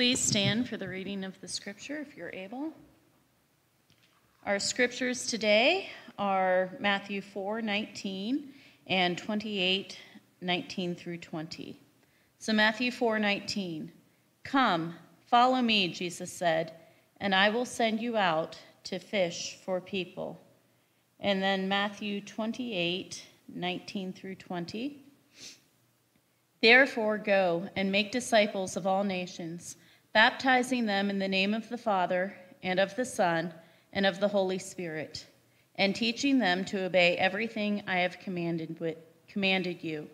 Please stand for the reading of the scripture if you're able. Our scriptures today are Matthew 4 19 and 28 19 through 20. So, Matthew 4 19. Come, follow me, Jesus said, and I will send you out to fish for people. And then Matthew 28 19 through 20. Therefore, go and make disciples of all nations, baptizing them in the name of the Father, and of the Son, and of the Holy Spirit, and teaching them to obey everything I have commanded, commanded you.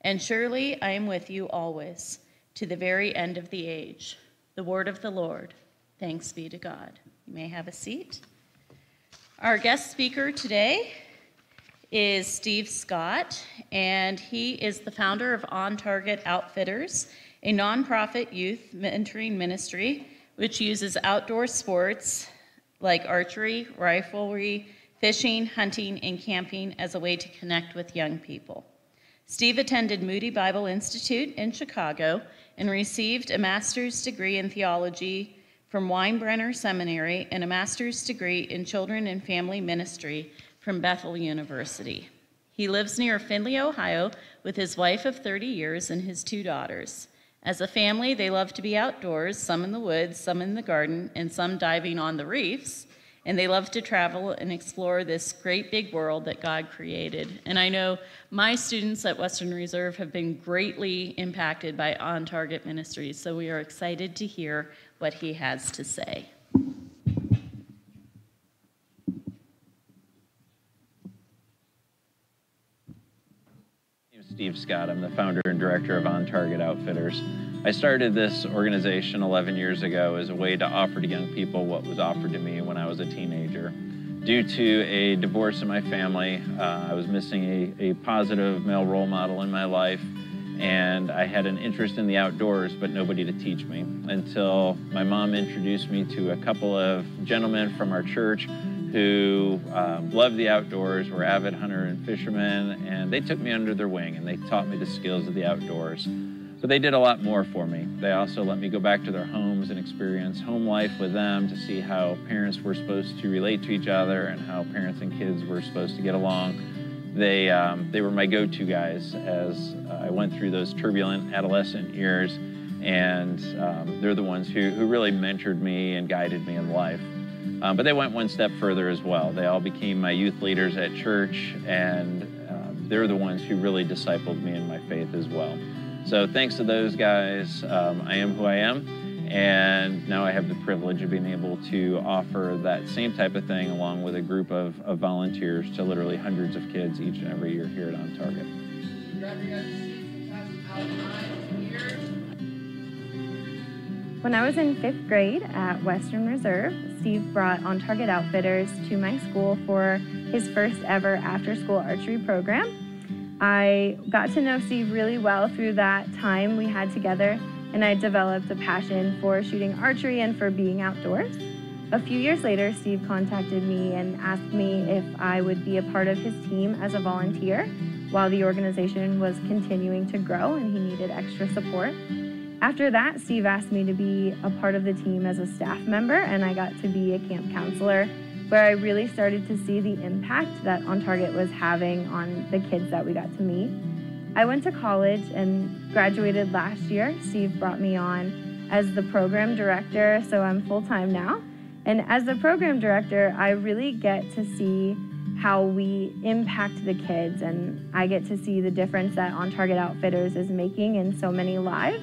And surely I am with you always, to the very end of the age. The word of the Lord. Thanks be to God. You may have a seat. Our guest speaker today is Steve Scott, and he is the founder of On Target Outfitters, a nonprofit youth mentoring ministry which uses outdoor sports like archery, riflery, fishing, hunting, and camping as a way to connect with young people. Steve attended Moody Bible Institute in Chicago and received a master's degree in theology from Winebrenner Seminary and a master's degree in children and family ministry from Bethel University. He lives near Findlay, Ohio, with his wife of 30 years and his two daughters. As a family, they love to be outdoors, some in the woods, some in the garden, and some diving on the reefs. And they love to travel and explore this great big world that God created. And I know my students at Western Reserve have been greatly impacted by On Target Ministries, so we are excited to hear what he has to say. Steve Scott. I'm the founder and director of On Target Outfitters. I started this organization 11 years ago as a way to offer to young people what was offered to me when I was a teenager. Due to a divorce in my family, uh, I was missing a, a positive male role model in my life, and I had an interest in the outdoors, but nobody to teach me until my mom introduced me to a couple of gentlemen from our church who um, loved the outdoors, were avid hunter and fishermen, and they took me under their wing and they taught me the skills of the outdoors. But they did a lot more for me. They also let me go back to their homes and experience home life with them to see how parents were supposed to relate to each other and how parents and kids were supposed to get along. They, um, they were my go-to guys as uh, I went through those turbulent adolescent years, and um, they're the ones who, who really mentored me and guided me in life. Um, but they went one step further as well. They all became my youth leaders at church, and uh, they're the ones who really discipled me in my faith as well. So thanks to those guys, um, I am who I am, and now I have the privilege of being able to offer that same type of thing along with a group of, of volunteers to literally hundreds of kids each and every year here at On Target. When I was in fifth grade at Western Reserve, Steve brought On Target Outfitters to my school for his first ever after school archery program. I got to know Steve really well through that time we had together, and I developed a passion for shooting archery and for being outdoors. A few years later, Steve contacted me and asked me if I would be a part of his team as a volunteer while the organization was continuing to grow and he needed extra support. After that, Steve asked me to be a part of the team as a staff member, and I got to be a camp counselor where I really started to see the impact that On Target was having on the kids that we got to meet. I went to college and graduated last year. Steve brought me on as the program director, so I'm full time now. And as the program director, I really get to see how we impact the kids, and I get to see the difference that On Target Outfitters is making in so many lives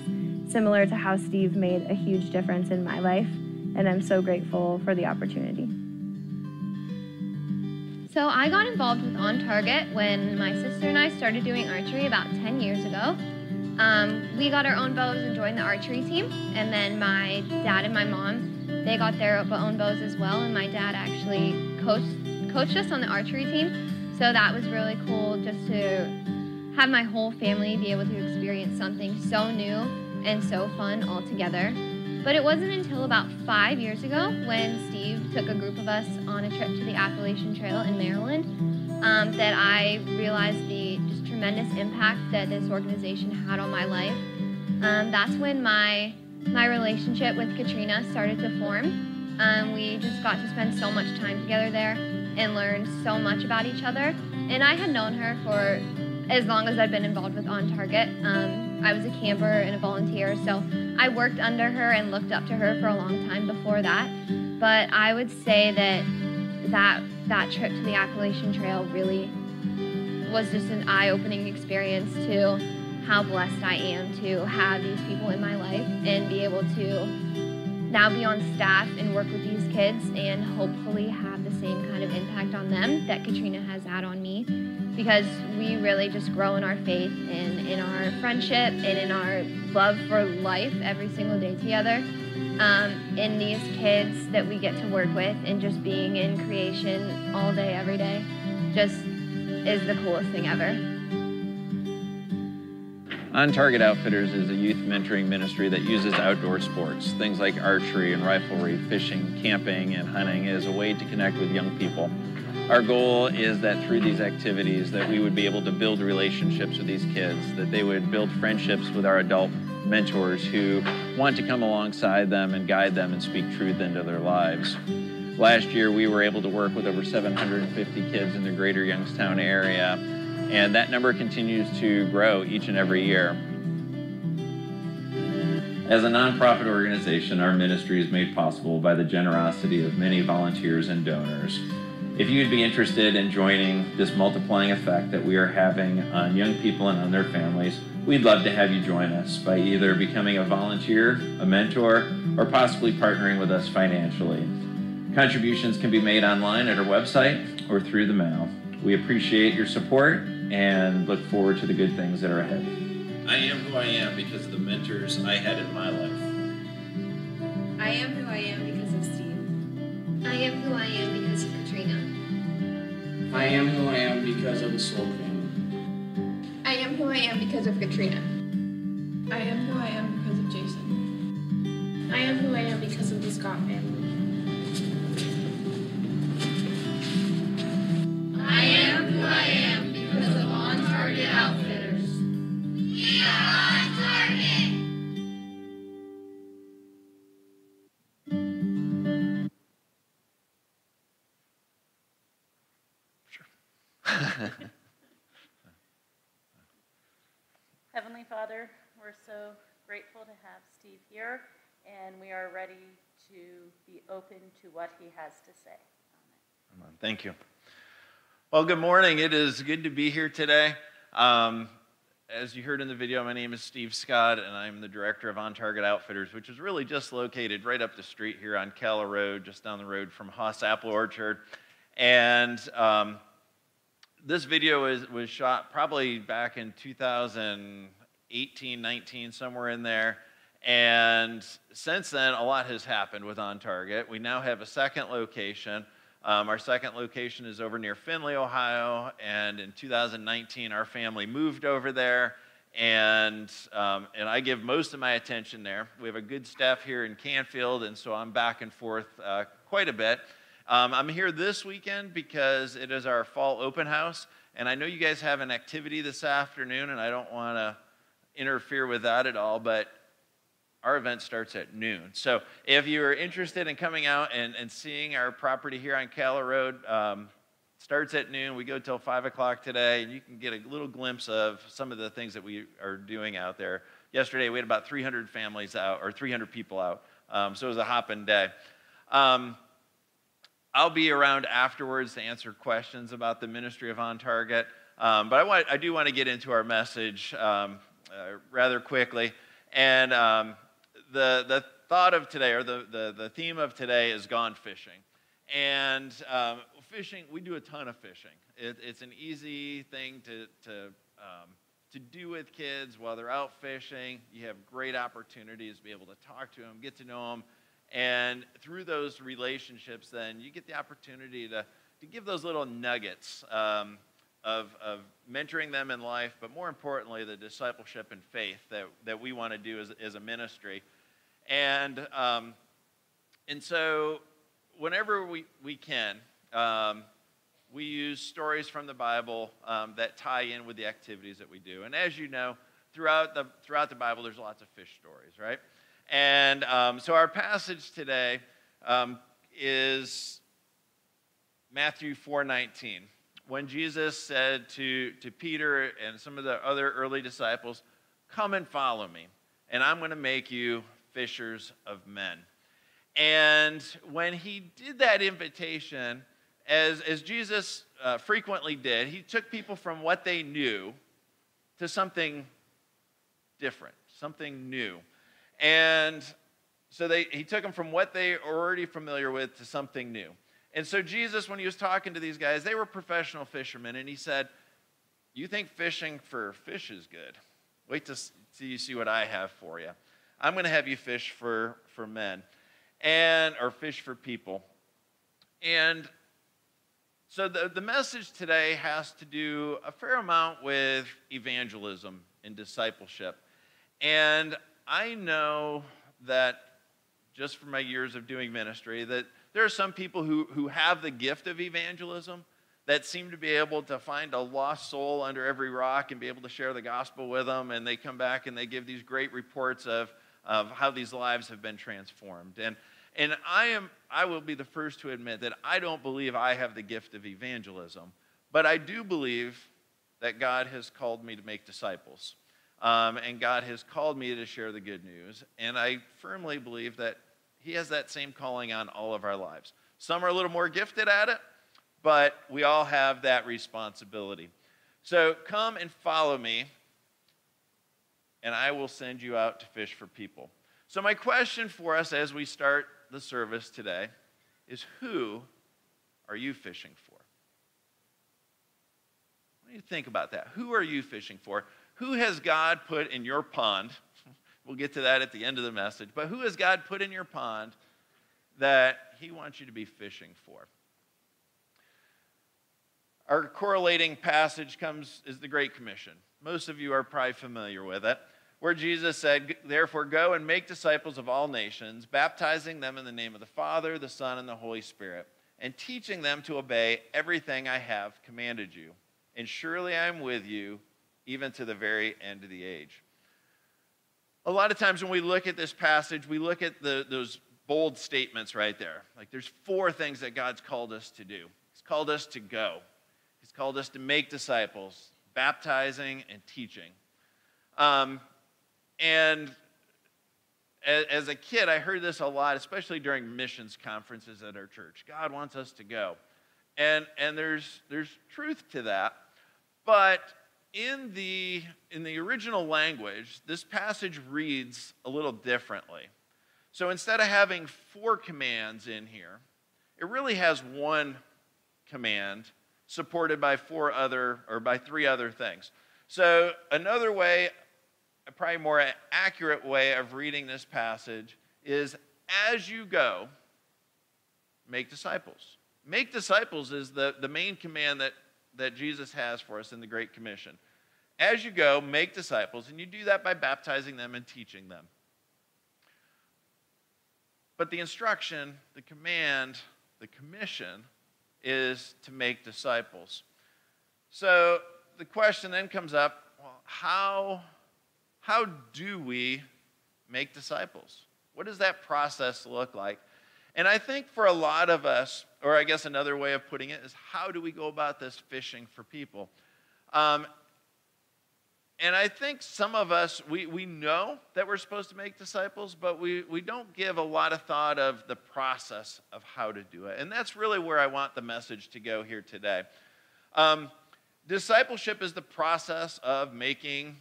similar to how Steve made a huge difference in my life, and I'm so grateful for the opportunity. So I got involved with On Target when my sister and I started doing archery about 10 years ago. Um, we got our own bows and joined the archery team, and then my dad and my mom, they got their own bows as well, and my dad actually coached, coached us on the archery team. So that was really cool just to have my whole family be able to experience something so new and so fun all together. But it wasn't until about five years ago when Steve took a group of us on a trip to the Appalachian Trail in Maryland um, that I realized the just tremendous impact that this organization had on my life. Um, that's when my my relationship with Katrina started to form. Um, we just got to spend so much time together there and learned so much about each other. And I had known her for as long as I'd been involved with On Target. Um, I was a camper and a volunteer, so I worked under her and looked up to her for a long time before that. But I would say that that that trip to the Appalachian Trail really was just an eye-opening experience to how blessed I am to have these people in my life and be able to now be on staff and work with these kids and hopefully have the same kind of impact on them that Katrina has had on me because we really just grow in our faith and in our friendship and in our love for life every single day together. Um, in these kids that we get to work with and just being in creation all day, every day, just is the coolest thing ever. On Target Outfitters is a youth mentoring ministry that uses outdoor sports, things like archery and riflery, fishing, camping, and hunting as a way to connect with young people. Our goal is that through these activities that we would be able to build relationships with these kids, that they would build friendships with our adult mentors who want to come alongside them and guide them and speak truth into their lives. Last year, we were able to work with over 750 kids in the greater Youngstown area and that number continues to grow each and every year. As a nonprofit organization, our ministry is made possible by the generosity of many volunteers and donors. If you'd be interested in joining this multiplying effect that we are having on young people and on their families, we'd love to have you join us by either becoming a volunteer, a mentor, or possibly partnering with us financially. Contributions can be made online at our website or through the mail. We appreciate your support and look forward to the good things that are ahead. I am who I am because of the mentors I had in my life. I am who I am because of Steve. I am who I am because of Katrina. I am who I am because of the Soul family. I am who I am because of Katrina. I am who I am because of Jason. I am who I am because of the Scott family. I am who I am because of On Target Outfitters. Heavenly Father, we're so grateful to have Steve here, and we are ready to be open to what he has to say. Amen. Thank you. Well, good morning. It is good to be here today. Um, as you heard in the video, my name is Steve Scott, and I'm the director of On Target Outfitters, which is really just located right up the street here on Keller Road, just down the road from Haas Apple Orchard. And um, this video was, was shot probably back in 2018, 19, somewhere in there. And since then, a lot has happened with On Target. We now have a second location. Um, our second location is over near Findlay, Ohio, and in 2019, our family moved over there, and um, and I give most of my attention there. We have a good staff here in Canfield, and so I'm back and forth uh, quite a bit. Um, I'm here this weekend because it is our fall open house, and I know you guys have an activity this afternoon, and I don't want to interfere with that at all, but our event starts at noon. So if you're interested in coming out and, and seeing our property here on Keller Road, um, starts at noon. We go till 5 o'clock today, and you can get a little glimpse of some of the things that we are doing out there. Yesterday, we had about 300 families out, or 300 people out. Um, so it was a hopping day. Um, I'll be around afterwards to answer questions about the ministry of On Target. Um, but I, want, I do want to get into our message um, uh, rather quickly. And um, the, the thought of today, or the, the, the theme of today, is gone fishing. And um, fishing, we do a ton of fishing. It, it's an easy thing to, to, um, to do with kids while they're out fishing. You have great opportunities to be able to talk to them, get to know them. And through those relationships, then you get the opportunity to, to give those little nuggets um, of, of mentoring them in life, but more importantly, the discipleship and faith that, that we want to do as, as a ministry. And, um, and so, whenever we, we can, um, we use stories from the Bible um, that tie in with the activities that we do. And as you know, throughout the, throughout the Bible, there's lots of fish stories, right? And um, so our passage today um, is Matthew 4:19, when Jesus said to, to Peter and some of the other early disciples, "Come and follow me, and I'm going to make you fishers of men." And when he did that invitation, as, as Jesus uh, frequently did, he took people from what they knew to something different, something new. And so they, he took them from what they were already familiar with to something new. And so Jesus, when he was talking to these guys, they were professional fishermen, and he said, You think fishing for fish is good? Wait till you see what I have for you. I'm going to have you fish for, for men and or fish for people. And so the, the message today has to do a fair amount with evangelism and discipleship. And I know that just from my years of doing ministry, that there are some people who, who have the gift of evangelism that seem to be able to find a lost soul under every rock and be able to share the gospel with them. And they come back and they give these great reports of, of how these lives have been transformed. And and I am I will be the first to admit that I don't believe I have the gift of evangelism, but I do believe that God has called me to make disciples. Um, and God has called me to share the good news. And I firmly believe that He has that same calling on all of our lives. Some are a little more gifted at it, but we all have that responsibility. So come and follow me, and I will send you out to fish for people. So, my question for us as we start the service today is who are you fishing for? What do you think about that? Who are you fishing for? Who has God put in your pond? We'll get to that at the end of the message. But who has God put in your pond that He wants you to be fishing for? Our correlating passage comes is the Great Commission. Most of you are probably familiar with it where Jesus said, Therefore, go and make disciples of all nations, baptizing them in the name of the Father, the Son, and the Holy Spirit, and teaching them to obey everything I have commanded you. And surely I am with you even to the very end of the age. A lot of times when we look at this passage, we look at the, those bold statements right there. Like there's four things that God's called us to do. He's called us to go. He's called us to make disciples, baptizing and teaching. Um, and as a kid, I heard this a lot, especially during missions conferences at our church. God wants us to go. And, and there's, there's truth to that. But in the, in the original language, this passage reads a little differently. So instead of having four commands in here, it really has one command supported by four other or by three other things. So another way a probably more accurate way of reading this passage is as you go, make disciples. Make disciples is the, the main command that, that Jesus has for us in the Great Commission. As you go, make disciples, and you do that by baptizing them and teaching them. But the instruction, the command, the commission is to make disciples. So the question then comes up well, how how do we make disciples? What does that process look like? And I think for a lot of us, or I guess another way of putting it is how do we go about this fishing for people? Um, and I think some of us, we, we know that we're supposed to make disciples, but we, we don't give a lot of thought of the process of how to do it. And that's really where I want the message to go here today. Um, discipleship is the process of making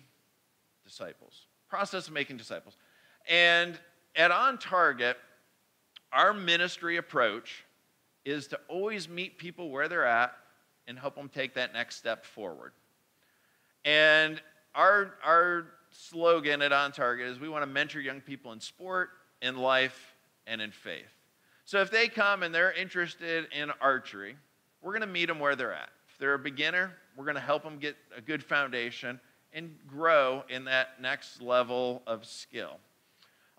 disciples. Process of making disciples. And at On Target, our ministry approach is to always meet people where they're at and help them take that next step forward. And our, our slogan at On Target is we want to mentor young people in sport, in life, and in faith. So if they come and they're interested in archery, we're going to meet them where they're at. If they're a beginner, we're going to help them get a good foundation and grow in that next level of skill.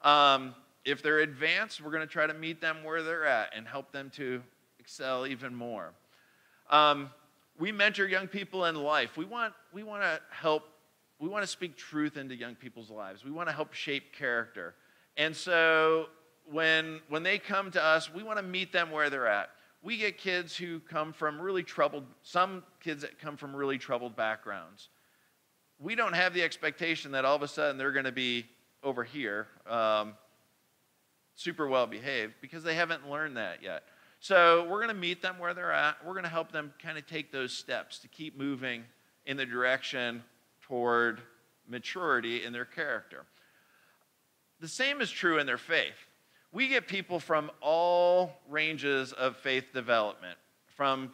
Um, if they're advanced, we're going to try to meet them where they're at and help them to excel even more. Um, we mentor young people in life. We want, we want to help, we want to speak truth into young people's lives. We want to help shape character. And so when, when they come to us, we want to meet them where they're at. We get kids who come from really troubled, some kids that come from really troubled backgrounds. We don't have the expectation that all of a sudden they're going to be over here, um, super well behaved, because they haven't learned that yet. So we're going to meet them where they're at. We're going to help them kind of take those steps to keep moving in the direction toward maturity in their character. The same is true in their faith. We get people from all ranges of faith development, from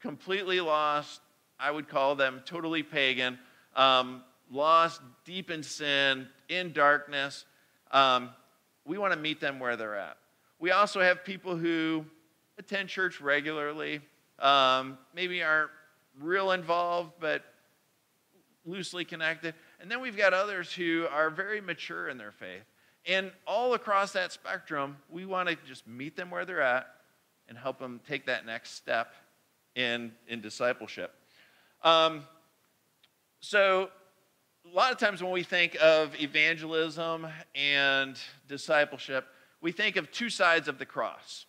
completely lost, I would call them totally pagan, um, lost, deep in sin, in darkness. Um, we want to meet them where they're at. We also have people who attend church regularly, um, maybe aren't real involved, but loosely connected. And then we've got others who are very mature in their faith. And all across that spectrum, we want to just meet them where they're at and help them take that next step in, in discipleship. Um, so, a lot of times when we think of evangelism and discipleship, we think of two sides of the cross.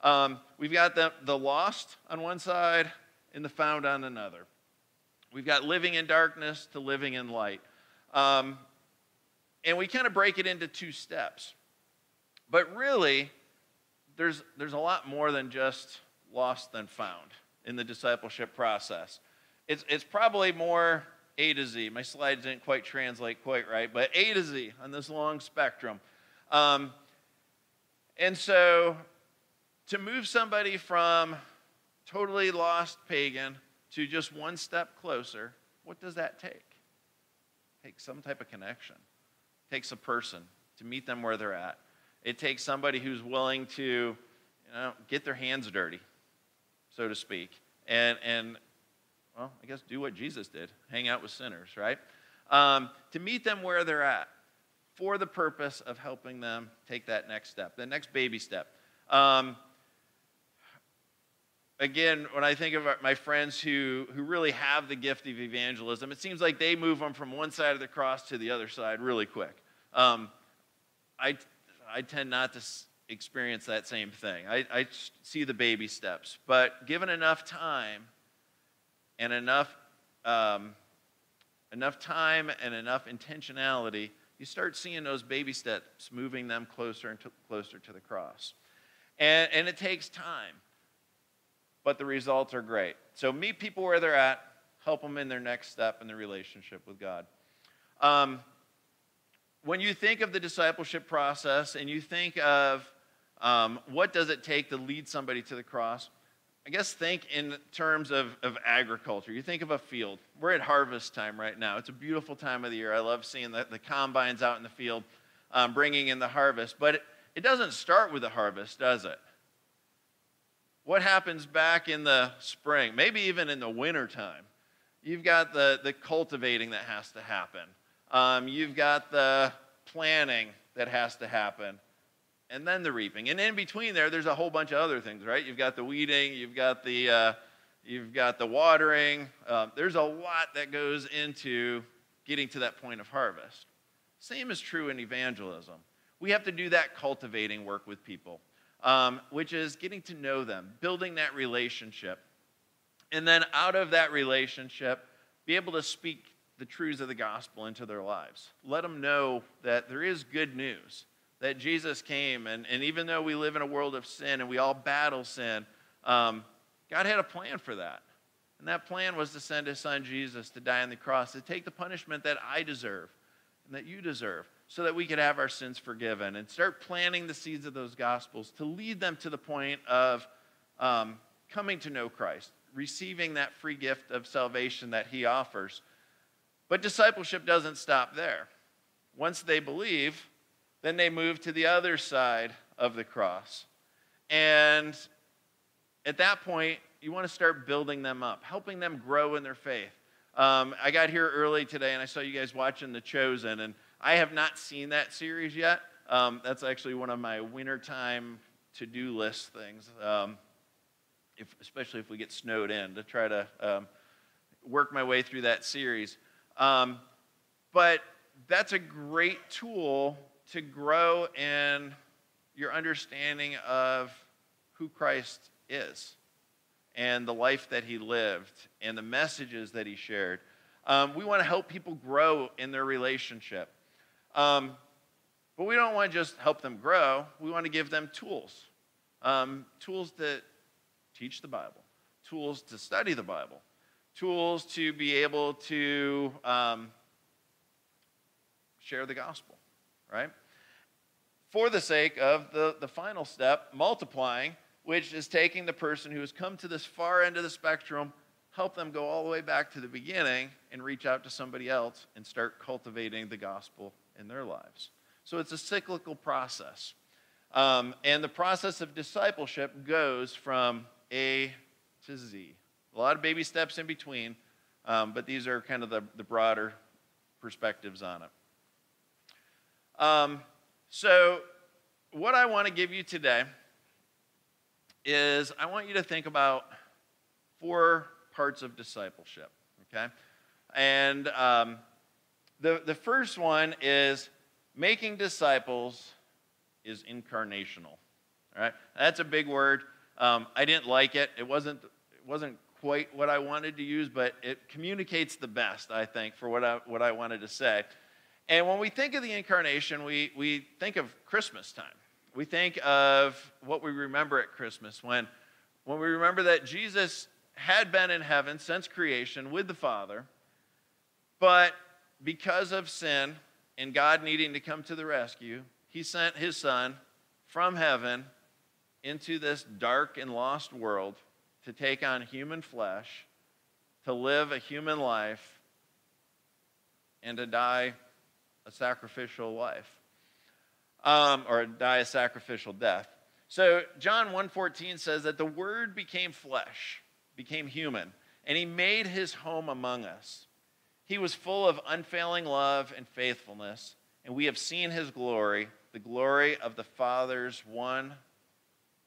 Um, we've got the, the lost on one side and the found on another. We've got living in darkness to living in light. Um, and we kind of break it into two steps. But really, there's, there's a lot more than just lost than found in the discipleship process. It's, it's probably more A to Z. My slides didn't quite translate quite right, but A to Z on this long spectrum. Um, and so to move somebody from totally lost pagan to just one step closer, what does that take? Takes some type of connection. It takes a person to meet them where they're at. It takes somebody who's willing to, you know, get their hands dirty, so to speak, and and well, I guess do what Jesus did, hang out with sinners, right? Um, to meet them where they're at, for the purpose of helping them take that next step, the next baby step. Um, again, when I think of my friends who, who really have the gift of evangelism, it seems like they move them from one side of the cross to the other side really quick. Um, I, I tend not to experience that same thing. I, I see the baby steps, but given enough time and enough, um, enough time and enough intentionality, you start seeing those baby steps moving them closer and to, closer to the cross. And, and it takes time but the results are great. So meet people where they're at, help them in their next step in their relationship with God. Um, when you think of the discipleship process and you think of um, what does it take to lead somebody to the cross, I guess think in terms of, of agriculture. You think of a field. We're at harvest time right now. It's a beautiful time of the year. I love seeing the, the combines out in the field um, bringing in the harvest. But it, it doesn't start with the harvest, does it? what happens back in the spring, maybe even in the wintertime? You've got the, the cultivating that has to happen. Um, you've got the planning that has to happen. And then the reaping. And in between there, there's a whole bunch of other things, right? You've got the weeding, you've got the, uh, you've got the watering. Um, there's a lot that goes into getting to that point of harvest. Same is true in evangelism. We have to do that cultivating work with people um, which is getting to know them, building that relationship. And then out of that relationship, be able to speak the truths of the gospel into their lives. Let them know that there is good news, that Jesus came, and, and even though we live in a world of sin and we all battle sin, um, God had a plan for that. And that plan was to send his son Jesus to die on the cross, to take the punishment that I deserve and that you deserve so that we could have our sins forgiven and start planting the seeds of those gospels to lead them to the point of um, coming to know Christ, receiving that free gift of salvation that he offers. But discipleship doesn't stop there. Once they believe, then they move to the other side of the cross. And at that point, you want to start building them up, helping them grow in their faith. Um, I got here early today and I saw you guys watching The Chosen, and I have not seen that series yet. Um, that's actually one of my wintertime to do list things, um, if, especially if we get snowed in, to try to um, work my way through that series. Um, but that's a great tool to grow in your understanding of who Christ is and the life that he lived and the messages that he shared. Um, we want to help people grow in their relationship. Um, but we don't want to just help them grow, we want to give them tools. Um, tools that teach the Bible, tools to study the Bible, tools to be able to um, share the gospel, right? For the sake of the, the final step, multiplying, which is taking the person who has come to this far end of the spectrum, help them go all the way back to the beginning and reach out to somebody else and start cultivating the gospel in their lives. So it's a cyclical process. Um, and the process of discipleship goes from A to Z. A lot of baby steps in between, um, but these are kind of the, the broader perspectives on it. Um, so, what I want to give you today is I want you to think about four parts of discipleship, okay? And um, the, the first one is making disciples is incarnational. All right, that's a big word. Um, I didn't like it. It wasn't, it wasn't quite what I wanted to use, but it communicates the best, I think, for what I, what I wanted to say. And when we think of the incarnation, we, we think of Christmas time. We think of what we remember at Christmas when, when we remember that Jesus had been in heaven since creation with the Father, but because of sin and God needing to come to the rescue, he sent his son from heaven into this dark and lost world to take on human flesh, to live a human life, and to die a sacrificial life, um, or die a sacrificial death. So John 1:14 says that the Word became flesh, became human, and He made His home among us. He was full of unfailing love and faithfulness, and we have seen His glory the glory of the Father's one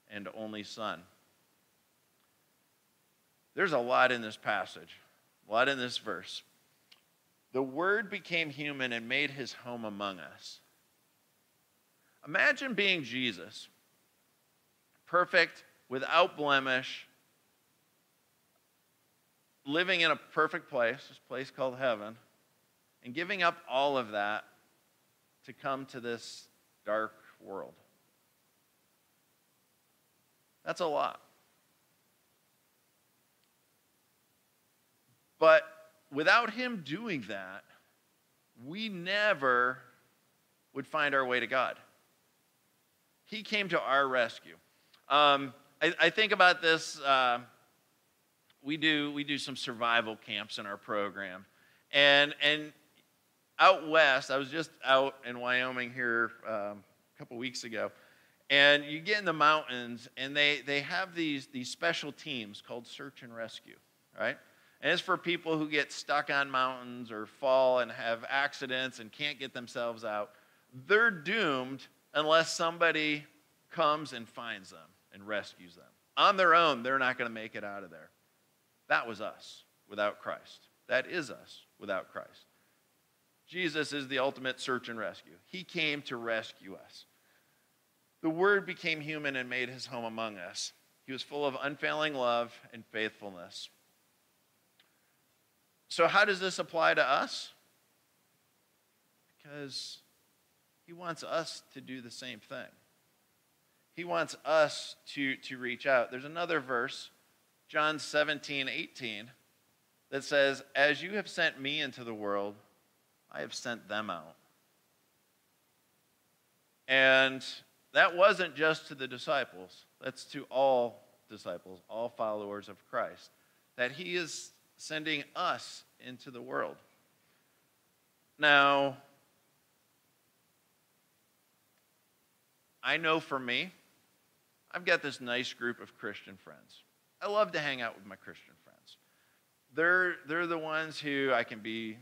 and only Son. There's a lot in this passage, a lot in this verse. The Word became human and made his home among us. Imagine being Jesus, perfect, without blemish, living in a perfect place, this place called heaven, and giving up all of that to come to this dark world. That's a lot. But without him doing that, we never would find our way to God. He came to our rescue. Um, I, I, think about this. Uh, we do we do some survival camps in our program, and and out west, I was just out in Wyoming here um, a couple weeks ago, and you get in the mountains, and they, they have these, these special teams called search and rescue, right? And it's for people who get stuck on mountains or fall and have accidents and can't get themselves out. They're doomed unless somebody comes and finds them and rescues them. On their own, they're not going to make it out of there. That was us without Christ. That is us without Christ. Jesus is the ultimate search and rescue. He came to rescue us. The Word became human and made his home among us. He was full of unfailing love and faithfulness. So, how does this apply to us? Because he wants us to do the same thing. He wants us to, to reach out. There's another verse, John 17, 18, that says, As you have sent me into the world, I have sent them out. And that wasn't just to the disciples, that's to all disciples, all followers of Christ, that He is sending us into the world. Now, I know for me, I've got this nice group of Christian friends. I love to hang out with my Christian friends. They're, they're the ones who I can be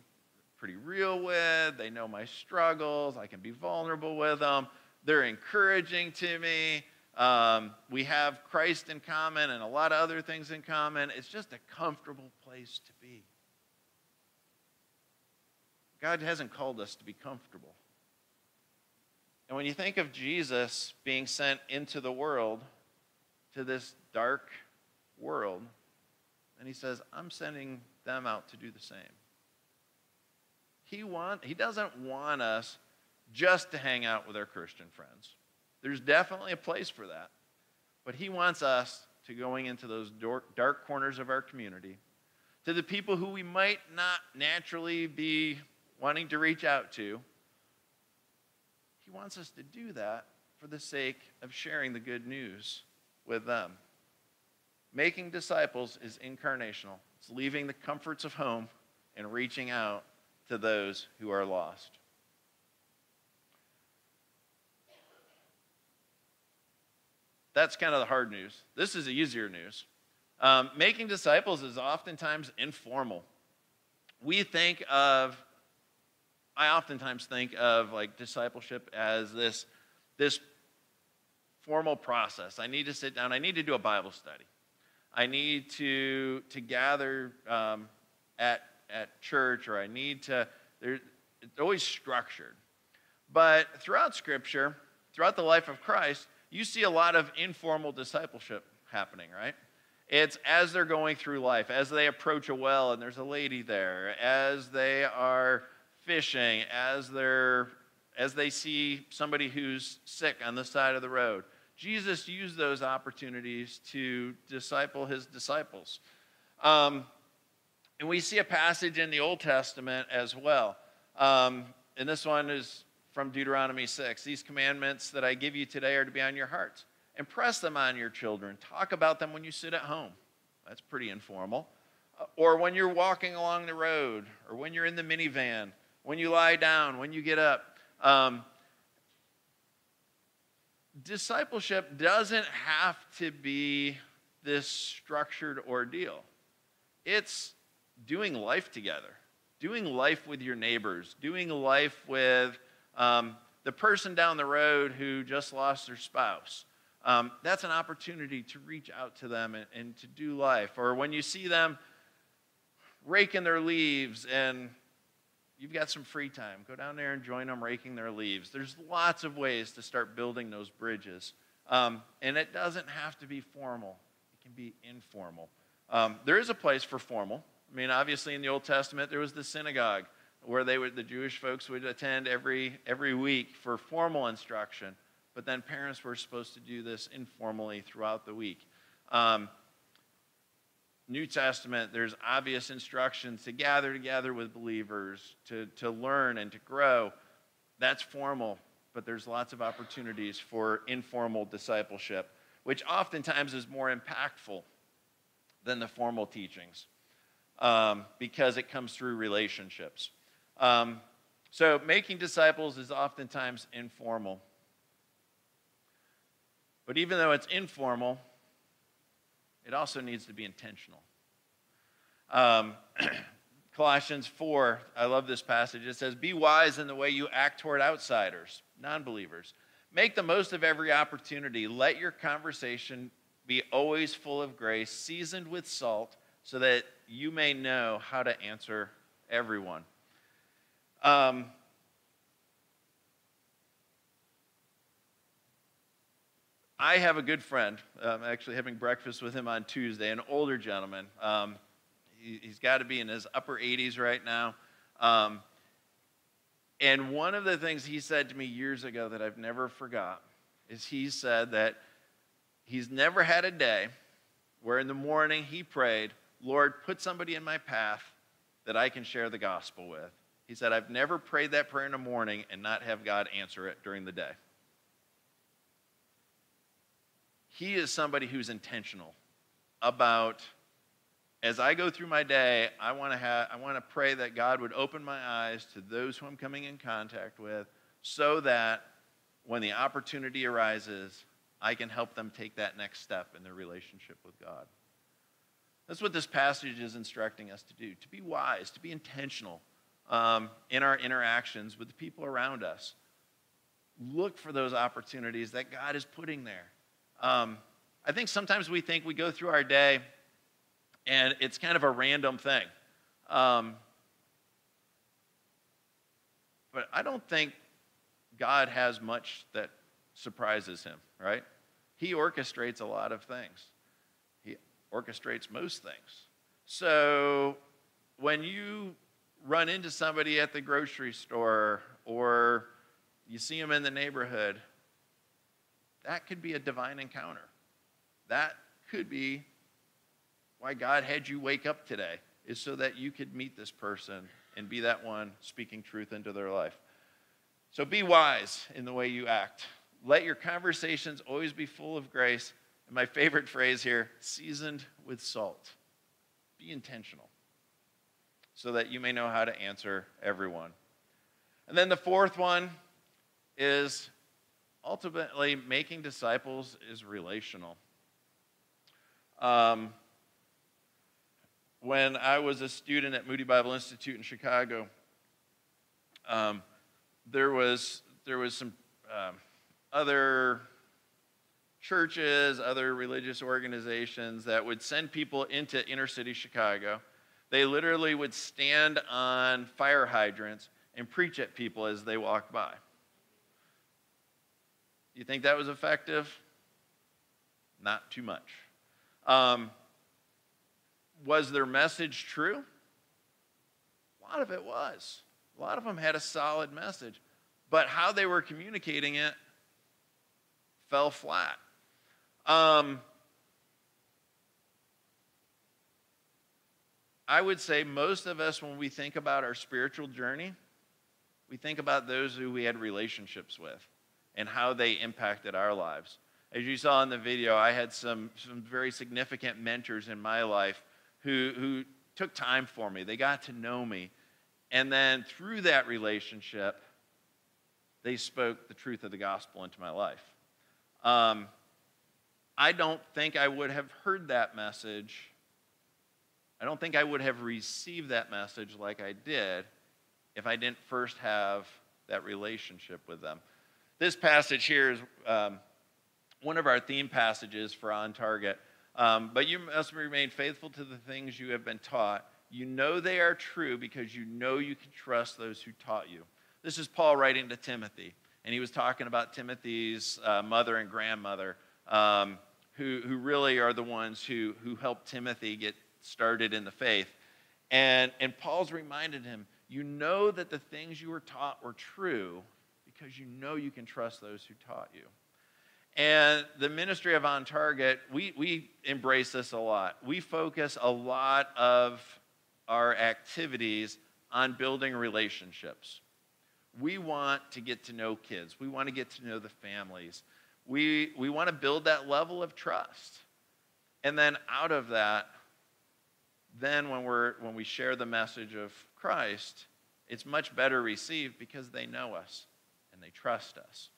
pretty real with. They know my struggles. I can be vulnerable with them. They're encouraging to me. Um, we have Christ in common and a lot of other things in common. It's just a comfortable place to be. God hasn't called us to be comfortable. And when you think of Jesus being sent into the world, to this dark world, and he says, I'm sending them out to do the same. He, want, he doesn't want us just to hang out with our Christian friends. There's definitely a place for that. But he wants us to going into those dark, dark corners of our community, to the people who we might not naturally be wanting to reach out to. He wants us to do that for the sake of sharing the good news with them. Making disciples is incarnational, it's leaving the comforts of home and reaching out to those who are lost. That's kind of the hard news. This is the easier news. Um, making disciples is oftentimes informal. We think of, I oftentimes think of like discipleship as this, this formal process. I need to sit down, I need to do a Bible study. I need to, to gather um, at, at church, or I need to, there, it's always structured. But throughout Scripture, throughout the life of Christ, you see a lot of informal discipleship happening, right? It's as they're going through life, as they approach a well and there's a lady there, as they are fishing, as they're as they see somebody who's sick on the side of the road. Jesus used those opportunities to disciple his disciples. Um, and we see a passage in the Old Testament as well. Um, and this one is from Deuteronomy 6. These commandments that I give you today are to be on your hearts. Impress them on your children. Talk about them when you sit at home. That's pretty informal. Uh, or when you're walking along the road, or when you're in the minivan, when you lie down, when you get up. Um, discipleship doesn't have to be this structured ordeal, it's doing life together, doing life with your neighbors, doing life with um, the person down the road who just lost their spouse. Um, that's an opportunity to reach out to them and, and to do life. Or when you see them raking their leaves and you've got some free time, go down there and join them raking their leaves. There's lots of ways to start building those bridges. Um, and it doesn't have to be formal, it can be informal. Um, there is a place for formal. I mean, obviously, in the Old Testament, there was the synagogue where they would, the Jewish folks would attend every, every week for formal instruction, but then parents were supposed to do this informally throughout the week. Um, New Testament, there's obvious instructions to gather together with believers, to, to learn and to grow. That's formal, but there's lots of opportunities for informal discipleship, which oftentimes is more impactful than the formal teachings um, because it comes through relationships. Um, so, making disciples is oftentimes informal. But even though it's informal, it also needs to be intentional. Um, Colossians 4, I love this passage. It says, Be wise in the way you act toward outsiders, non believers. Make the most of every opportunity. Let your conversation be always full of grace, seasoned with salt, so that you may know how to answer everyone. Um, I have a good friend. Actually having breakfast with him on Tuesday, an older gentleman. Um, he, has got to be in his upper 80s right now. Um, and one of the things he said to me years ago that I've never forgot is he said that he's never had a day where in the morning he prayed, Lord, put somebody in my path that I can share the gospel with. He said, I've never prayed that prayer in the morning and not have God answer it during the day. He is somebody who's intentional about as I go through my day, I want to have I want to pray that God would open my eyes to those who I'm coming in contact with so that when the opportunity arises, I can help them take that next step in their relationship with God. That's what this passage is instructing us to do to be wise, to be intentional um, in our interactions with the people around us. Look for those opportunities that God is putting there. Um, I think sometimes we think we go through our day and it's kind of a random thing. Um, but I don't think God has much that surprises him, right? He orchestrates a lot of things, he orchestrates most things. So when you run into somebody at the grocery store or you see them in the neighborhood, that could be a divine encounter. That could be why God had you wake up today, is so that you could meet this person and be that one speaking truth into their life. So be wise in the way you act. Let your conversations always be full of grace. And my favorite phrase here seasoned with salt. Be intentional so that you may know how to answer everyone. And then the fourth one is ultimately making disciples is relational. Um, when I was a student at Moody Bible Institute in Chicago, um, there was there was some um, other churches, other religious organizations that would send people into inner city Chicago. They literally would stand on fire hydrants and preach at people as they walked by. You think that was effective? Not too much. Um, was their message true? A lot of it was. A lot of them had a solid message, but how they were communicating it fell flat. Um, I would say most of us, when we think about our spiritual journey, we think about those who we had relationships with and how they impacted our lives. As you saw in the video, I had some, some very significant mentors in my life who, who took time for me. They got to know me. And then through that relationship, they spoke the truth of the gospel into my life. Um, I don't think I would have heard that message. I don't think I would have received that message like I did if I didn't first have that relationship with them. This passage here is um, one of our theme passages for On Target. Um, but you must remain faithful to the things you have been taught. You know they are true because you know you can trust those who taught you. This is Paul writing to Timothy, and he was talking about Timothy's uh, mother and grandmother, um, who, who really are the ones who, who helped Timothy get started in the faith. And, and Paul's reminded him, you know that the things you were taught were true because you know you can trust those who taught you. And the ministry of On Target, we, we embrace this a lot. We focus a lot of our activities on building relationships. We want to get to know kids, we want to get to know the families. We, we want to build that level of trust. And then out of that, then when, we're, when we share the message of Christ, it's much better received because they know us and they trust us.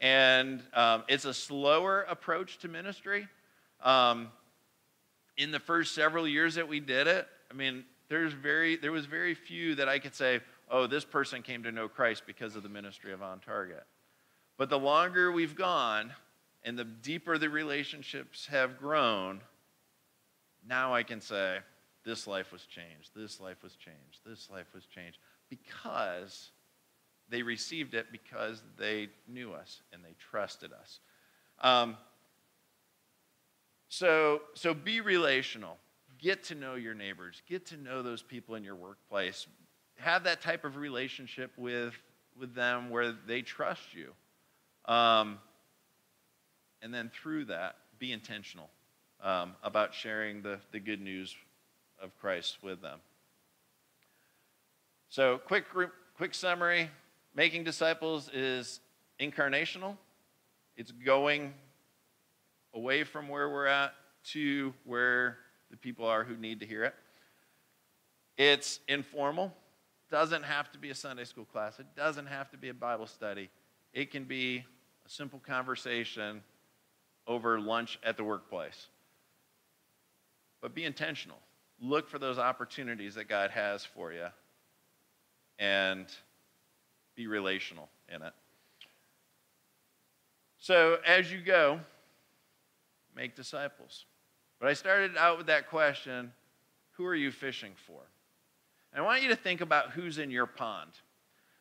And um, it's a slower approach to ministry. Um, in the first several years that we did it, I mean, there's very, there was very few that I could say, oh, this person came to know Christ because of the ministry of On Target. But the longer we've gone and the deeper the relationships have grown, now I can say, this life was changed, this life was changed, this life was changed because they received it because they knew us and they trusted us. Um, so, so be relational. Get to know your neighbors. Get to know those people in your workplace. Have that type of relationship with, with them where they trust you. Um, and then through that, be intentional um, about sharing the, the good news of Christ with them. So, quick, quick summary Making disciples is incarnational, it's going away from where we're at to where the people are who need to hear it. It's informal. Doesn't have to be a Sunday school class. It doesn't have to be a Bible study. It can be a simple conversation over lunch at the workplace. But be intentional. Look for those opportunities that God has for you and be relational in it. So as you go, make disciples. But I started out with that question who are you fishing for? And I want you to think about who's in your pond.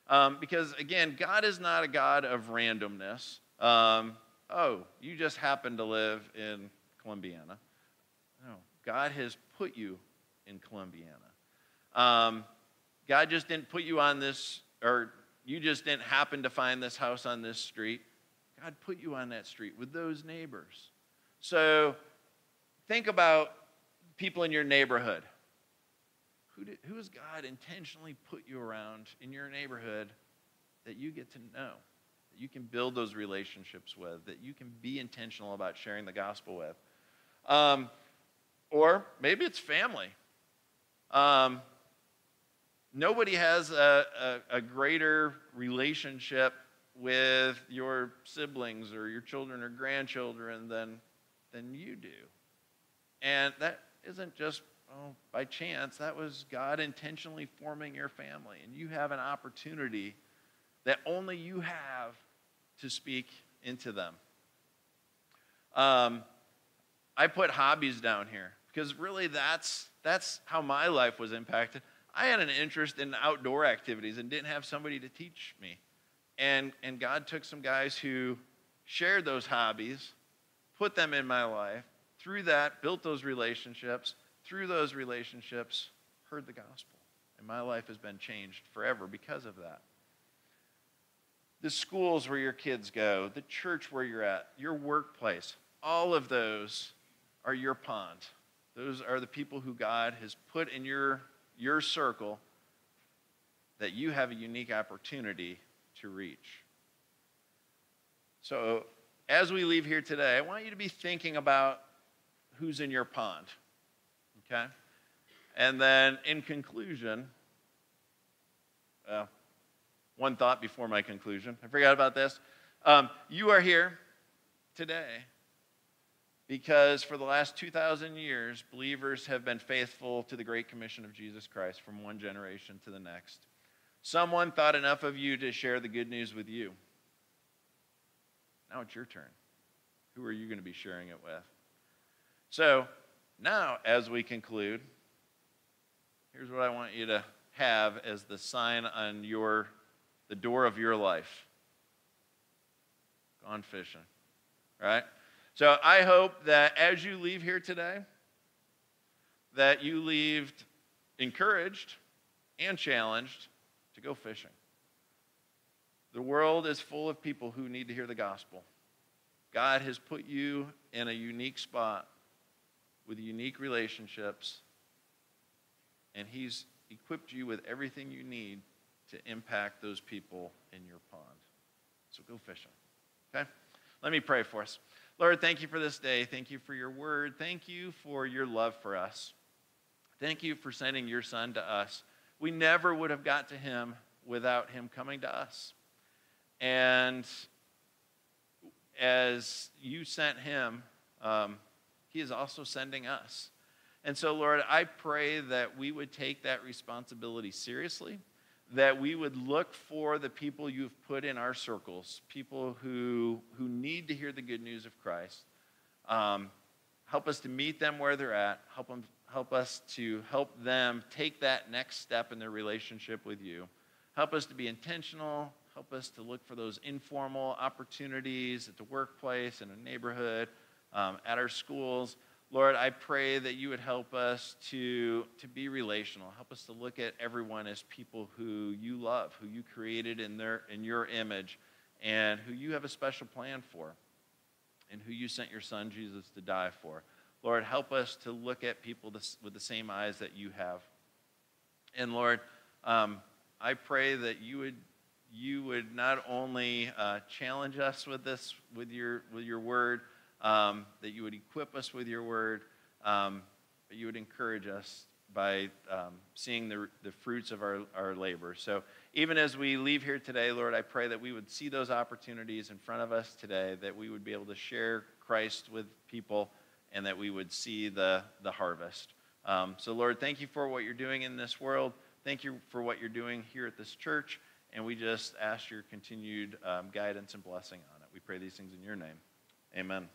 Um, because again, God is not a God of randomness. Um, oh, you just happen to live in Columbiana. No, God has put you in Columbiana. Um, God just didn't put you on this, or you just didn't happen to find this house on this street. God put you on that street with those neighbors. So think about people in your neighborhood. Who, did, who has God intentionally put you around in your neighborhood that you get to know, that you can build those relationships with, that you can be intentional about sharing the gospel with? Um, or maybe it's family. Um, nobody has a, a, a greater relationship with your siblings or your children or grandchildren than, than you do. And that isn't just oh, by chance, that was God intentionally forming your family. And you have an opportunity that only you have to speak into them. Um, I put hobbies down here because really that's, that's how my life was impacted. I had an interest in outdoor activities and didn't have somebody to teach me. And, and God took some guys who shared those hobbies, put them in my life, through that, built those relationships, through those relationships, heard the gospel. And my life has been changed forever because of that. The schools where your kids go, the church where you're at, your workplace, all of those are your pond. Those are the people who God has put in your, your circle that you have a unique opportunity to reach. So, as we leave here today, I want you to be thinking about who's in your pond. Okay? And then in conclusion, uh, one thought before my conclusion. I forgot about this. Um, you are here today because for the last 2,000 years, believers have been faithful to the Great Commission of Jesus Christ from one generation to the next. Someone thought enough of you to share the good news with you. Now it's your turn. Who are you going to be sharing it with? So, now, as we conclude, here's what I want you to have as the sign on your the door of your life. Gone fishing. Right? So I hope that as you leave here today, that you leave encouraged and challenged to go fishing. The world is full of people who need to hear the gospel. God has put you in a unique spot with unique relationships, and He's equipped you with everything you need to impact those people in your pond. So go fishing. Okay? Let me pray for us. Lord, thank you for this day. Thank you for your word. Thank you for your love for us. Thank you for sending your son to us. We never would have got to him without him coming to us. And as you sent him, um, he is also sending us. And so, Lord, I pray that we would take that responsibility seriously, that we would look for the people you've put in our circles, people who, who need to hear the good news of Christ. Um, help us to meet them where they're at. Help, them, help us to help them take that next step in their relationship with you. Help us to be intentional. Help us to look for those informal opportunities at the workplace, in a neighborhood um, at our schools. Lord, I pray that you would help us to, to be relational. Help us to look at everyone as people who you love, who you created in, their, in your image, and who you have a special plan for, and who you sent your son Jesus to die for. Lord, help us to look at people this, with the same eyes that you have. And Lord, um, I pray that you would you would not only uh, challenge us with this with your with your word um, that you would equip us with your word, um, but you would encourage us by um, seeing the, the fruits of our, our labor. So even as we leave here today, Lord, I pray that we would see those opportunities in front of us today, that we would be able to share Christ with people, and that we would see the, the harvest. Um, so, Lord, thank you for what you're doing in this world. Thank you for what you're doing here at this church. And we just ask your continued um, guidance and blessing on it. We pray these things in your name. Amen.